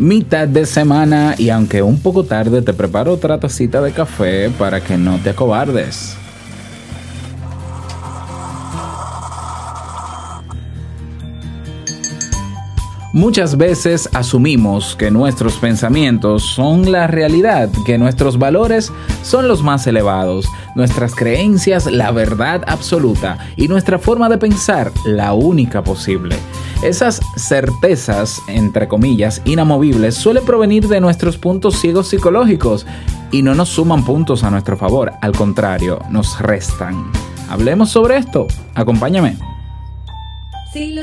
mitad de semana y aunque un poco tarde te preparo otra tacita de café para que no te acobardes. Muchas veces asumimos que nuestros pensamientos son la realidad, que nuestros valores son los más elevados, nuestras creencias la verdad absoluta y nuestra forma de pensar la única posible. Esas certezas, entre comillas, inamovibles, suelen provenir de nuestros puntos ciegos psicológicos y no nos suman puntos a nuestro favor, al contrario, nos restan. Hablemos sobre esto, acompáñame. Si lo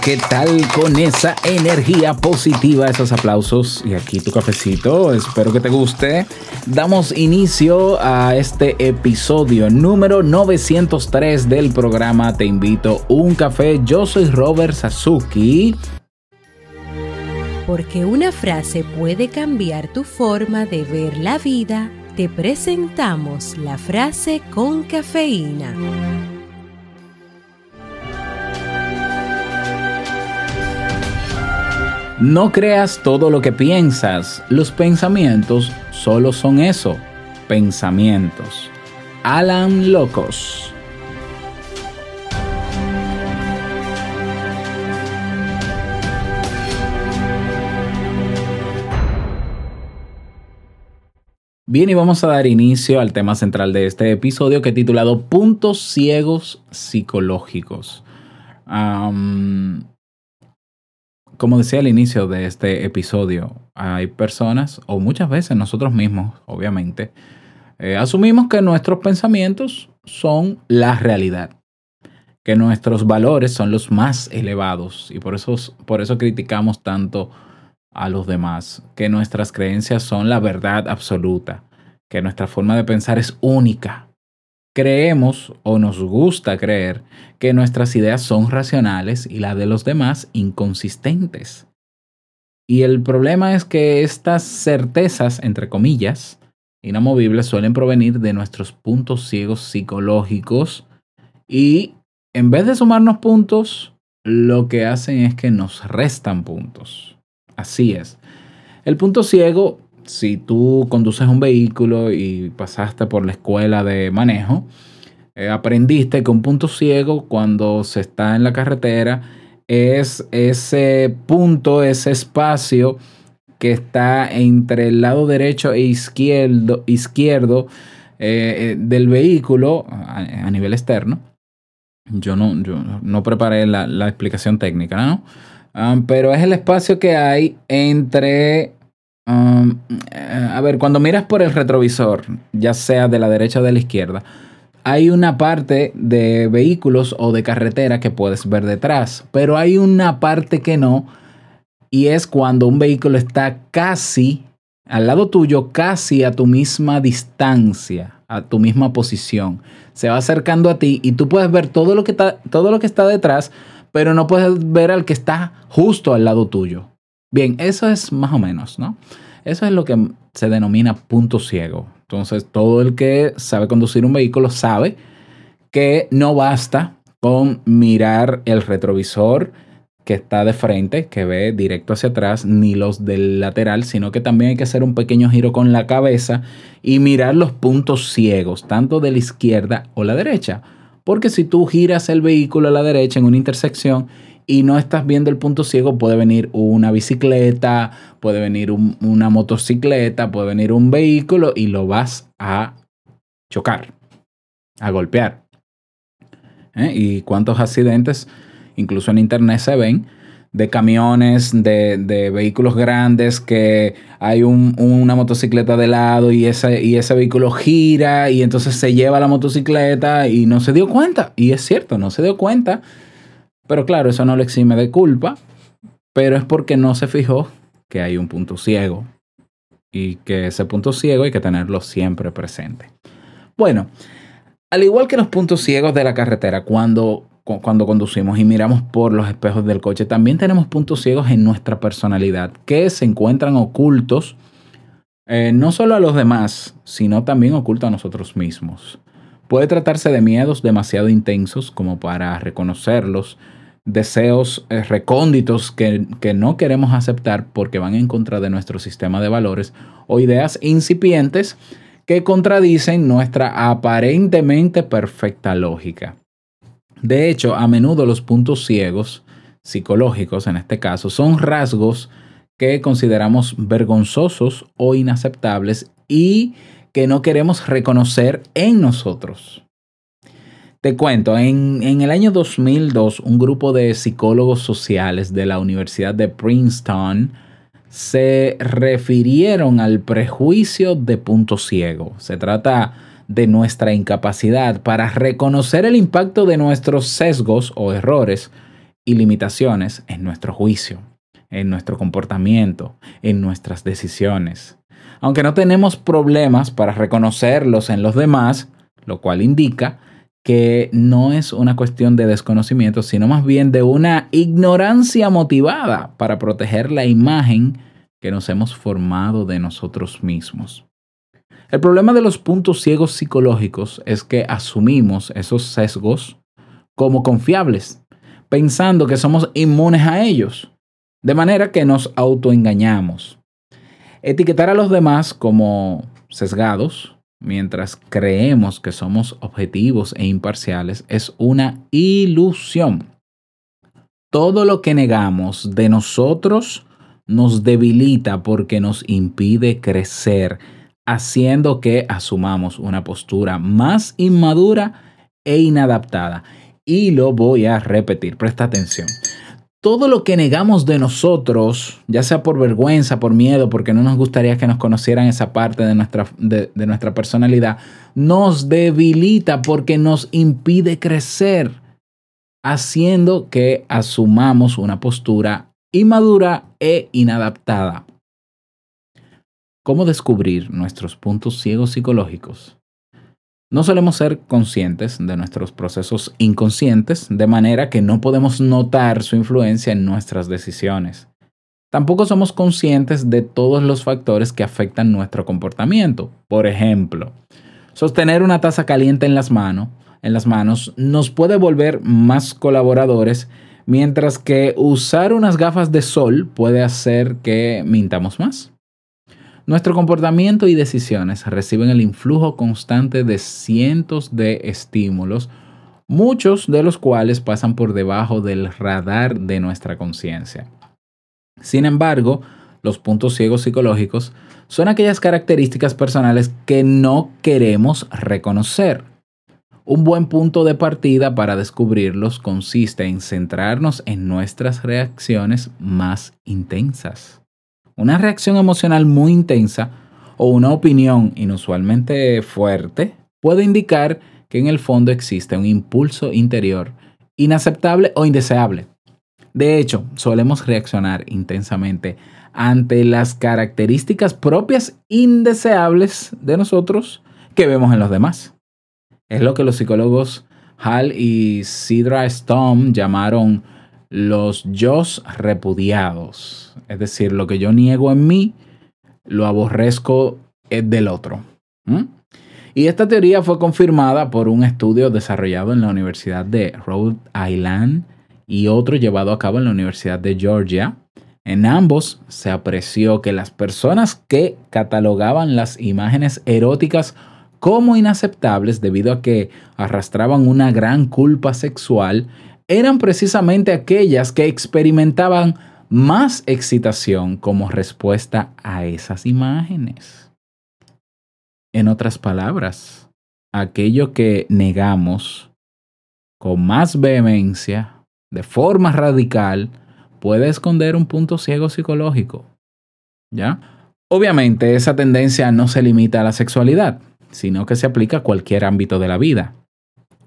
¿Qué tal con esa energía positiva, esos aplausos y aquí tu cafecito? Espero que te guste. Damos inicio a este episodio número 903 del programa Te invito un café. Yo soy Robert Sasuki. Porque una frase puede cambiar tu forma de ver la vida, te presentamos la frase con cafeína. No creas todo lo que piensas. Los pensamientos solo son eso, pensamientos. Alan Locos. Bien, y vamos a dar inicio al tema central de este episodio que he titulado Puntos ciegos psicológicos como decía al inicio de este episodio, hay personas, o muchas veces nosotros mismos, obviamente, eh, asumimos que nuestros pensamientos son la realidad, que nuestros valores son los más elevados y por eso, por eso criticamos tanto a los demás, que nuestras creencias son la verdad absoluta, que nuestra forma de pensar es única, Creemos o nos gusta creer que nuestras ideas son racionales y la de los demás inconsistentes. Y el problema es que estas certezas, entre comillas, inamovibles, suelen provenir de nuestros puntos ciegos psicológicos y en vez de sumarnos puntos, lo que hacen es que nos restan puntos. Así es. El punto ciego si tú conduces un vehículo y pasaste por la escuela de manejo, eh, aprendiste que un punto ciego cuando se está en la carretera es ese punto, ese espacio que está entre el lado derecho e izquierdo, izquierdo eh, eh, del vehículo a, nivel externo. Yo no, no preparé la, explicación técnica, ¿no? Ah, pero es el espacio que hay entre Um, a ver, cuando miras por el retrovisor, ya sea de la derecha o de la izquierda, hay una parte de vehículos o de carretera que puedes ver detrás, pero hay una parte que no, y es cuando un vehículo está casi al lado tuyo, casi a tu misma distancia, a tu misma posición. Se va acercando a ti y tú puedes ver todo lo que está, todo lo que está detrás, pero no puedes ver al que está justo al lado tuyo. Bien, eso es más o menos, ¿no? Eso es lo que se denomina punto ciego. Entonces, todo el que sabe conducir un vehículo sabe que no basta con mirar el retrovisor que está de frente, que ve directo hacia atrás, ni los del lateral, sino que también hay que hacer un pequeño giro con la cabeza y mirar los puntos ciegos, tanto de la izquierda o la derecha, Porque si tú giras el vehículo a la derecha en una intersección y no estás viendo el punto ciego, puede venir una bicicleta, puede venir una motocicleta, puede venir un vehículo y lo vas a chocar, a golpear. ¿Eh? ¿Y cuántos accidentes, incluso en internet, se ven? de camiones, de, vehículos grandes, que hay una motocicleta de lado y ese, y ese vehículo gira y entonces se lleva la motocicleta y no se dio cuenta. Y es cierto, no se dio cuenta. Pero claro, eso no le exime de culpa, pero es porque no se fijó que hay un punto ciego y que ese punto ciego hay que tenerlo siempre presente. Bueno, al igual que los puntos ciegos de la carretera, cuando cuando conducimos y miramos por los espejos del coche, también tenemos puntos ciegos en nuestra personalidad que se encuentran ocultos eh, no solo a los demás, sino también ocultos a nosotros mismos. Puede tratarse de miedos demasiado intensos como para reconocerlos, deseos eh, recónditos que, que no queremos aceptar porque van en contra de nuestro sistema de valores o ideas incipientes que contradicen nuestra aparentemente perfecta lógica. De hecho, a menudo los puntos ciegos, psicológicos en este caso, son rasgos que consideramos vergonzosos o inaceptables y que no queremos reconocer en nosotros. Te cuento, en, el año 2002 un grupo de psicólogos sociales de la Universidad de Princeton se refirieron al prejuicio de punto ciego. Se trata de nuestra incapacidad para reconocer el impacto de nuestros sesgos o errores y limitaciones en nuestro juicio, en nuestro comportamiento, en nuestras decisiones. Aunque no tenemos problemas para reconocerlos en los demás, lo cual indica que no es una cuestión de desconocimiento, sino más bien de una ignorancia motivada para proteger la imagen que nos hemos formado de nosotros mismos. El problema de los puntos ciegos psicológicos es que asumimos esos sesgos como confiables, pensando que somos inmunes a ellos, de manera que nos autoengañamos. Etiquetar a los demás como sesgados, mientras creemos que somos objetivos e imparciales, es una ilusión. Todo lo que negamos de nosotros nos debilita porque nos impide crecer haciendo que asumamos una postura más inmadura e inadaptada. Y lo voy a repetir, presta atención. Todo lo que negamos de nosotros, ya sea por vergüenza, por miedo, porque no nos gustaría que nos conocieran esa parte de nuestra, de, de nuestra personalidad, nos debilita porque nos impide crecer, haciendo que asumamos una postura inmadura e inadaptada. ¿Cómo descubrir nuestros puntos ciegos psicológicos? No solemos ser conscientes de nuestros procesos inconscientes, de manera que no podemos notar su influencia en nuestras decisiones. Tampoco somos conscientes de todos los factores que afectan nuestro comportamiento. Por ejemplo, sostener una taza caliente en las manos, nos puede volver más colaboradores, mientras que usar unas gafas de sol puede hacer que mintamos más. Nuestro comportamiento y decisiones reciben el influjo constante de cientos de estímulos, muchos de los cuales pasan por debajo del radar de nuestra conciencia. Sin embargo, los puntos ciegos psicológicos son aquellas características personales que no queremos reconocer. Un buen punto de partida para descubrirlos consiste en centrarnos en nuestras reacciones más intensas. Una reacción emocional muy intensa o una opinión inusualmente fuerte puede indicar que en el fondo existe un impulso interior inaceptable o indeseable. De hecho, solemos reaccionar intensamente ante las características propias indeseables de nosotros que vemos en los demás. Es lo que los psicólogos Hall y Sidra Stone llamaron los yo repudiados. Es decir, lo que yo niego en mí, lo aborrezco del otro. Y esta teoría fue confirmada por un estudio desarrollado en la Universidad de Rhode Island y otro llevado a cabo en la Universidad de Georgia. En ambos se apreció que las personas que catalogaban las imágenes eróticas como inaceptables debido a que arrastraban una gran culpa sexual, eran precisamente aquellas que experimentaban más excitación como respuesta a esas imágenes. En otras palabras, aquello que negamos con más vehemencia, de forma radical, puede esconder un punto ciego psicológico. ¿Ya? Obviamente esa tendencia no se limita a la sexualidad, sino que se aplica a cualquier ámbito de la vida.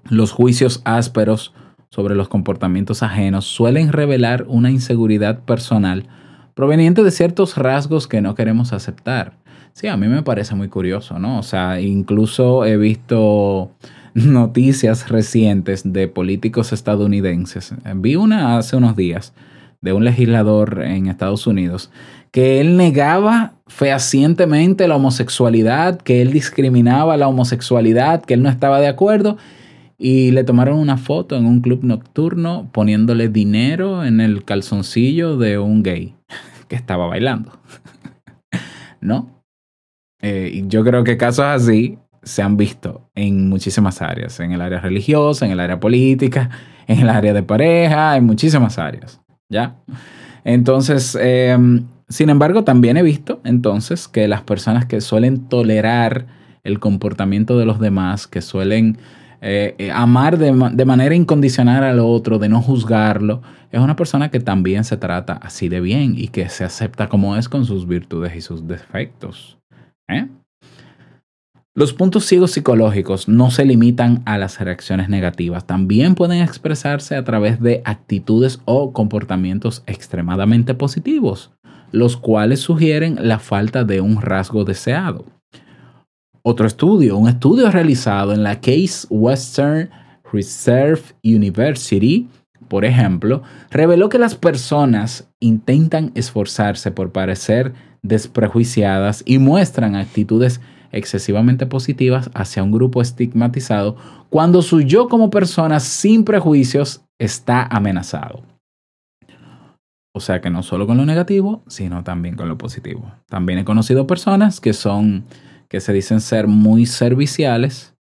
Los juicios ásperos sobre los comportamientos ajenos suelen revelar una inseguridad personal proveniente de ciertos rasgos que no queremos aceptar. Sí, a mí me parece muy curioso, ¿no? O sea, incluso he visto noticias recientes de políticos estadounidenses. Vi una hace unos días de un legislador en Estados Unidos que él negaba fehacientemente la homosexualidad, que él discriminaba la homosexualidad, que él no estaba de acuerdo y le tomaron una foto en un club nocturno poniéndole dinero en el calzoncillo de un gay que estaba bailando. ¿No? Eh, yo creo que casos así se han visto en muchísimas áreas, en el área religiosa, en el área política, en el área de pareja, en muchísimas áreas. ¿Ya? Entonces, em, sin embargo, también he visto entonces que las personas que suelen tolerar el comportamiento de los demás, que suelen eh, eh, amar de, manera incondicional al otro, de no juzgarlo, es una persona que también se trata así de bien y que se acepta como es con sus virtudes y sus defectos. ¿eh? Los puntos ciegos psicológicos no se limitan a las reacciones negativas, también pueden expresarse a través de actitudes o comportamientos extremadamente positivos, los cuales sugieren la falta de un rasgo deseado. Otro estudio, un estudio realizado en la Case Western Reserve University, por ejemplo, reveló que las personas intentan esforzarse por parecer desprejuiciadas y muestran actitudes excesivamente positivas hacia un grupo estigmatizado cuando su yo como persona sin prejuicios está amenazado. O sea que no solo con lo negativo, sino también con lo positivo. También he conocido personas que son, que se dicen ser muy serviciales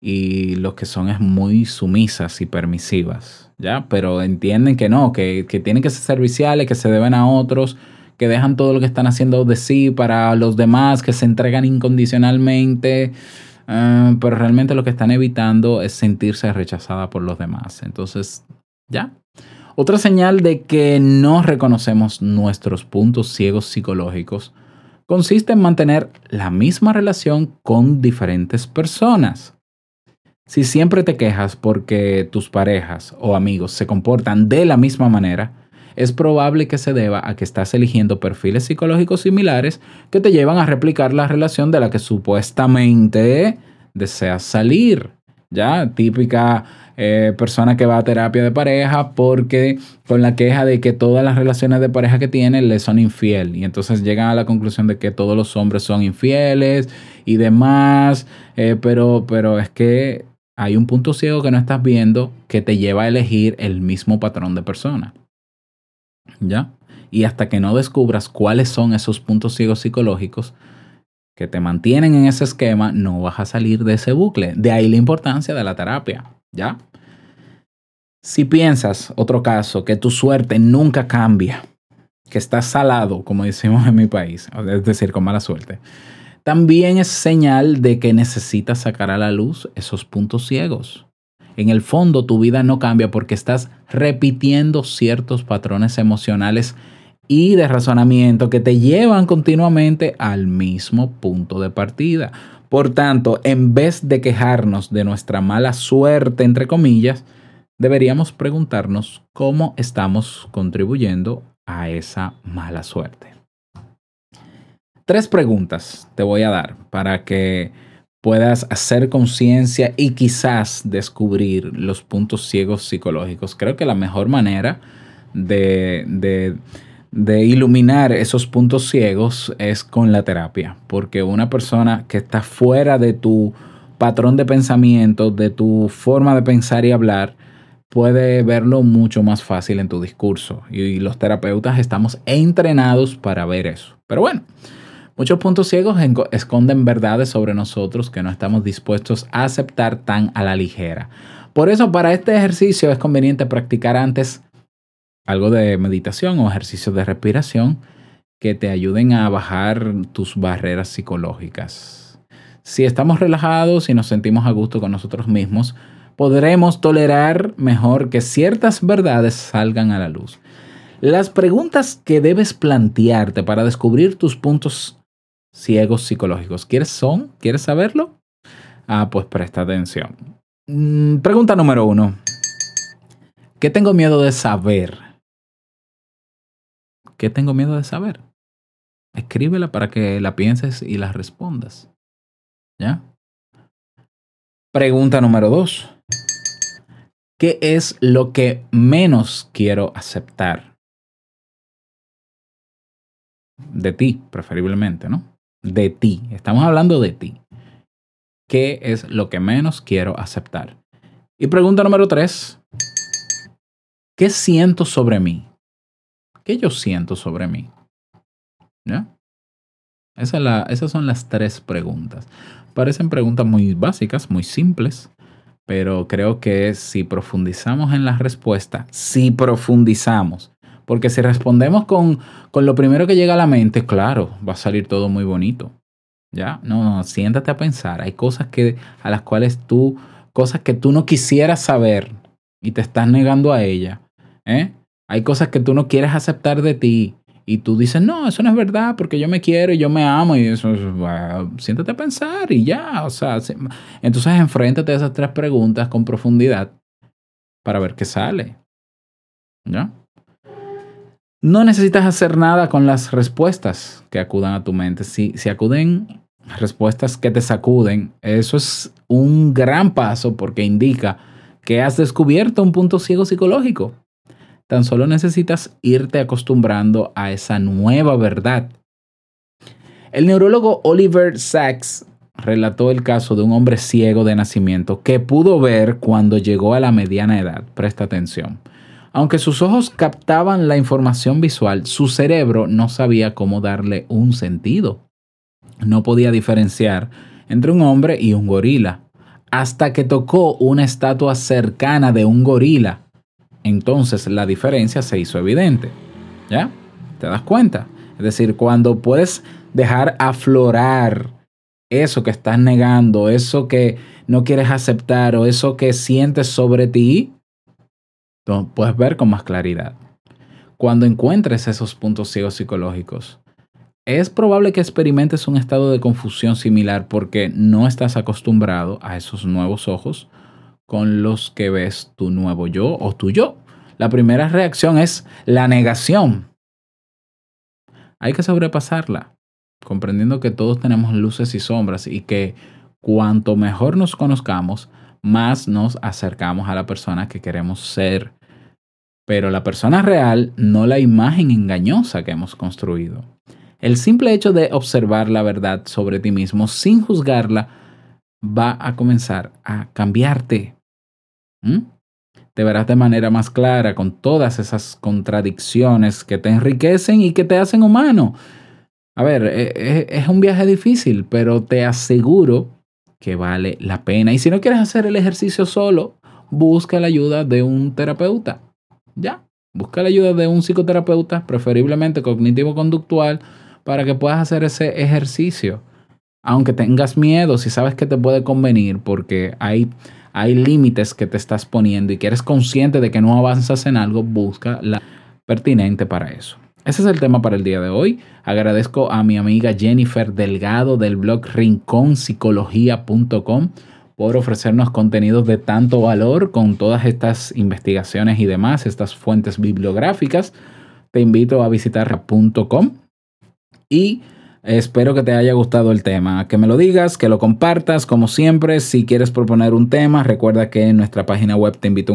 y lo que son es muy sumisas y permisivas, ¿ya? Pero entienden que no, que, que tienen que ser serviciales, que se deben a otros, que dejan todo lo que están haciendo de sí para los demás, que se entregan incondicionalmente, eh, pero realmente lo que están evitando es sentirse rechazada por los demás. Entonces, ya. Otra señal de que no reconocemos nuestros puntos ciegos psicológicos consiste en mantener la misma relación con diferentes personas. Si siempre te quejas porque tus parejas o amigos se comportan de la misma manera, es probable que se deba a que estás eligiendo perfiles psicológicos similares que te llevan a replicar la relación de la que supuestamente deseas salir. Ya, típica eh, persona que va a terapia de pareja porque con la queja de que todas las relaciones de pareja que tiene le son infiel. Y entonces llegan a la conclusión de que todos los hombres son infieles y demás. Eh, pero, pero es que hay un punto ciego que no estás viendo que te lleva a elegir el mismo patrón de persona. ¿Ya? Y hasta que no descubras cuáles son esos puntos ciegos psicológicos que te mantienen en ese esquema, no vas a salir de ese bucle. De ahí la importancia de la terapia, ¿ya? Si piensas, otro caso, que tu suerte nunca cambia, que estás salado, como decimos en mi país, es decir, con mala suerte, también es señal de que necesitas sacar a la luz esos puntos ciegos. En el fondo tu vida no cambia porque estás repitiendo ciertos patrones emocionales y de razonamiento que te llevan continuamente al mismo punto de partida. Por tanto, en vez de quejarnos de nuestra mala suerte, entre comillas, deberíamos preguntarnos cómo estamos contribuyendo a esa mala suerte. Tres preguntas te voy a dar para que puedas hacer conciencia y quizás descubrir los puntos ciegos psicológicos. Creo que la mejor manera de, de, de, iluminar esos puntos ciegos es con la terapia, porque una persona que está fuera de tu patrón de pensamiento, de tu forma de pensar y hablar, puede verlo mucho más fácil en tu discurso. Y los terapeutas estamos entrenados para ver eso. Pero bueno. Muchos puntos ciegos esconden verdades sobre nosotros que no estamos dispuestos a aceptar tan a la ligera. Por eso para este ejercicio es conveniente practicar antes algo de meditación o ejercicios de respiración que te ayuden a bajar tus barreras psicológicas. Si estamos relajados y nos sentimos a gusto con nosotros mismos, podremos tolerar mejor que ciertas verdades salgan a la luz. Las preguntas que debes plantearte para descubrir tus puntos ciegos psicológicos, ¿quieres son? ¿Quieres saberlo? Ah, pues presta atención. Mm, pregunta número uno. ¿Qué tengo miedo de saber? ¿Qué tengo miedo de saber? Escríbela para que la pienses y la respondas. ¿Ya? Pregunta número dos. ¿Qué es lo que menos quiero aceptar? de ti, preferiblemente, ¿no? De ti. Estamos hablando de ti. ¿Qué es lo que menos quiero aceptar? Y pregunta número tres. ¿Qué siento sobre mí? ¿Qué yo siento sobre mí? ¿Ya? esas son las tres preguntas. Parecen preguntas muy básicas, muy simples, pero creo que si profundizamos en la respuesta, si profundizamos porque si respondemos con, con lo primero que llega a la mente, claro, va a salir todo muy bonito. ¿Ya? No, no, siéntate a pensar. Hay cosas que, a las cuales tú, cosas que tú no quisieras saber y te estás negando a ella. ¿eh? Hay cosas que tú no quieres aceptar de ti y tú dices, no, eso no es verdad porque yo me quiero y yo me amo y eso, siéntate a pensar y ya. O sea, entonces enfréntate a esas tres preguntas con profundidad para ver qué sale. ¿Ya? No necesitas hacer nada con las respuestas que acudan a tu mente. Si, si acuden respuestas que te sacuden, eso es un gran paso porque indica que has descubierto un punto ciego psicológico. Tan solo necesitas irte acostumbrando a esa nueva verdad. El neurólogo Oliver Sacks relató el caso de un hombre ciego de nacimiento que pudo ver cuando llegó a la mediana edad. Presta atención. Aunque sus ojos captaban la información visual, su cerebro no sabía cómo darle un sentido. No podía diferenciar entre un hombre y un gorila, hasta que tocó una estatua cercana de un gorila. Entonces la diferencia se hizo evidente. ¿Ya? ¿Te das cuenta? Es decir, cuando puedes dejar aflorar eso que estás negando, eso que no quieres aceptar o eso que sientes sobre ti, puedes ver con más claridad. Cuando encuentres esos puntos ciegos psicológicos, es probable que experimentes un estado de confusión similar porque no estás acostumbrado a esos nuevos ojos con los que ves tu nuevo yo o tu yo. La primera reacción es la negación. Hay que sobrepasarla, comprendiendo que todos tenemos luces y sombras y que cuanto mejor nos conozcamos, más nos acercamos a la persona que queremos ser. Pero la persona real, no la imagen engañosa que hemos construido. El simple hecho de observar la verdad sobre ti mismo sin juzgarla va a comenzar a cambiarte. Te verás de manera más clara con todas esas contradicciones que te enriquecen y que te hacen humano. A ver, e, e, es un viaje difícil, pero te aseguro que vale la pena. Y si no quieres hacer el ejercicio solo, busca la ayuda de un terapeuta. Ya, busca la ayuda de un psicoterapeuta, preferiblemente cognitivo-conductual, para que puedas hacer ese ejercicio. Aunque tengas miedo, si sabes que te puede convenir, porque hay, hay límites que te estás poniendo y que eres consciente de que no avanzas en algo, busca la pertinente para eso. Ese es el tema para el día de hoy. Agradezco a mi amiga Jennifer Delgado del blog rinconpsicología.com por ofrecernos contenidos de tanto valor con todas estas investigaciones y demás, estas fuentes bibliográficas. Te invito a visitar .com y Espero que te haya gustado el tema, que me lo digas, que lo compartas, como siempre, si quieres proponer un tema, recuerda que en nuestra página web te invito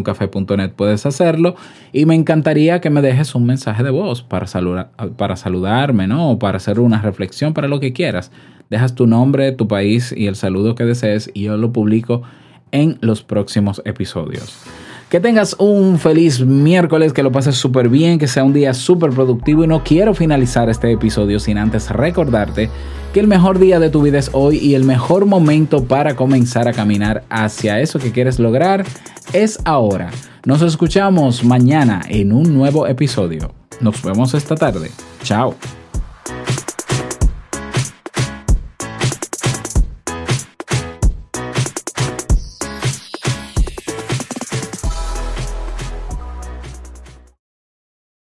puedes hacerlo y me encantaría que me dejes un mensaje de voz para, para saludarme, ¿no? O para hacer una reflexión, para lo que quieras. Dejas tu nombre, tu país y el saludo que desees y yo lo publico en los próximos episodios. Que tengas un feliz miércoles, que lo pases súper bien, que sea un día súper productivo y no quiero finalizar este episodio sin antes recordarte que el mejor día de tu vida es hoy y el mejor momento para comenzar a caminar hacia eso que quieres lograr es ahora. Nos escuchamos mañana en un nuevo episodio. Nos vemos esta tarde. Chao.